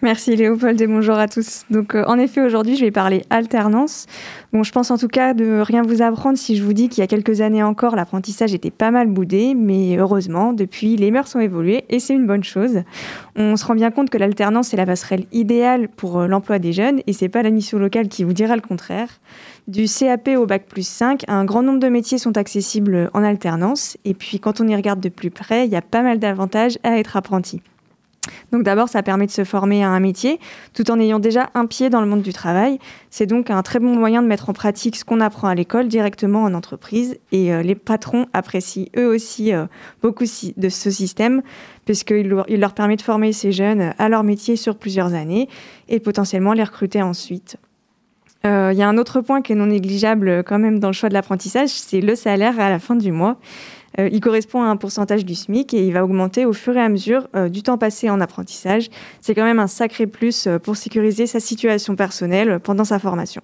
Merci Léopold et bonjour à tous. Donc euh, en effet aujourd'hui je vais parler alternance. Bon je pense en tout cas de rien vous apprendre si je vous dis qu'il y a quelques années encore l'apprentissage était pas mal boudé mais heureusement depuis les mœurs ont évolué et c'est une bonne chose. On se rend bien compte que l'alternance est la passerelle idéale pour euh, l'emploi des jeunes et c'est pas la mission locale qui vous dira le contraire. Du CAP au bac plus 5, un grand nombre de métiers sont accessibles en alternance et puis quand on y regarde de plus près, il y a pas mal d'avantages à être apprenti. Donc d'abord, ça permet de se former à un métier tout en ayant déjà un pied dans le monde du travail. C'est donc un très bon moyen de mettre en pratique ce qu'on apprend à l'école directement en entreprise. Et euh, les patrons apprécient eux aussi euh, beaucoup de ce système puisqu'il il leur permet de former ces jeunes à leur métier sur plusieurs années et potentiellement les recruter ensuite. Euh, il y a un autre point qui est non négligeable quand même dans le choix de l'apprentissage, c'est le salaire à la fin du mois. Euh, il correspond à un pourcentage du SMIC et il va augmenter au fur et à mesure euh, du temps passé en apprentissage. C'est quand même un sacré plus euh, pour sécuriser sa situation personnelle pendant sa formation.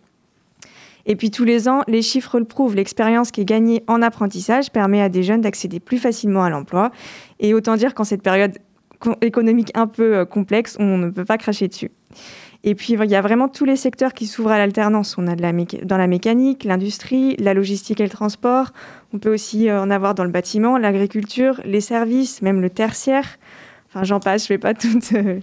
Et puis tous les ans, les chiffres le prouvent, l'expérience qui est gagnée en apprentissage permet à des jeunes d'accéder plus facilement à l'emploi. Et autant dire qu'en cette période économique un peu complexe, on ne peut pas cracher dessus. Et puis, il y a vraiment tous les secteurs qui s'ouvrent à l'alternance. On a de la dans la mécanique, l'industrie, la logistique et le transport. On peut aussi euh, en avoir dans le bâtiment, l'agriculture, les services, même le tertiaire. Enfin, j'en passe, je ne vais pas toutes, euh,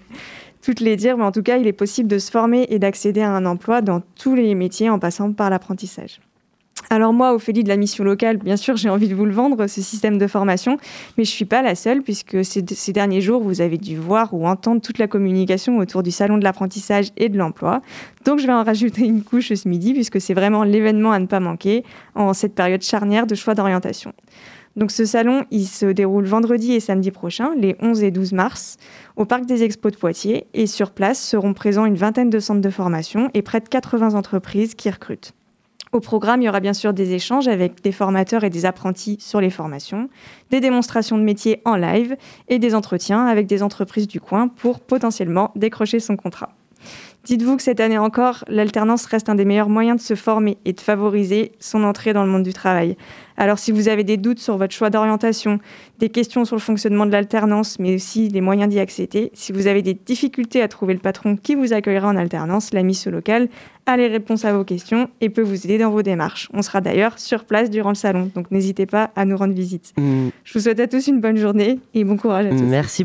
toutes les dire, mais en tout cas, il est possible de se former et d'accéder à un emploi dans tous les métiers en passant par l'apprentissage. Alors moi, Ophélie de la mission locale, bien sûr, j'ai envie de vous le vendre, ce système de formation, mais je ne suis pas la seule, puisque ces, ces, derniers jours, vous avez dû voir ou entendre toute la communication autour du salon de l'apprentissage et de l'emploi. Donc je vais en rajouter une couche ce midi, puisque c'est vraiment l'événement à ne pas manquer en cette période charnière de choix d'orientation. Donc ce salon, il se déroule vendredi et samedi prochain, les 11 et 12 mars, au Parc des Expos de Poitiers. Et sur place seront présents une vingtaine de centres de formation et près de 80 entreprises qui recrutent. Au programme, il y aura bien sûr des échanges avec des formateurs et des apprentis sur les formations, des démonstrations de métiers en live et des entretiens avec des entreprises du coin pour potentiellement décrocher son contrat. Dites-vous que cette année encore, l'alternance reste un des meilleurs moyens de se former et de favoriser son entrée dans le monde du travail. Alors si vous avez des doutes sur votre choix d'orientation, des questions sur le fonctionnement de l'alternance, mais aussi des moyens d'y accéder, si vous avez des difficultés à trouver le patron qui vous accueillera en alternance, la mise au local a les réponses à vos questions et peut vous aider dans vos démarches. On sera d'ailleurs sur place durant le salon, donc n'hésitez pas à nous rendre visite. Mm. Je vous souhaite à tous une bonne journée et bon courage à tous. Merci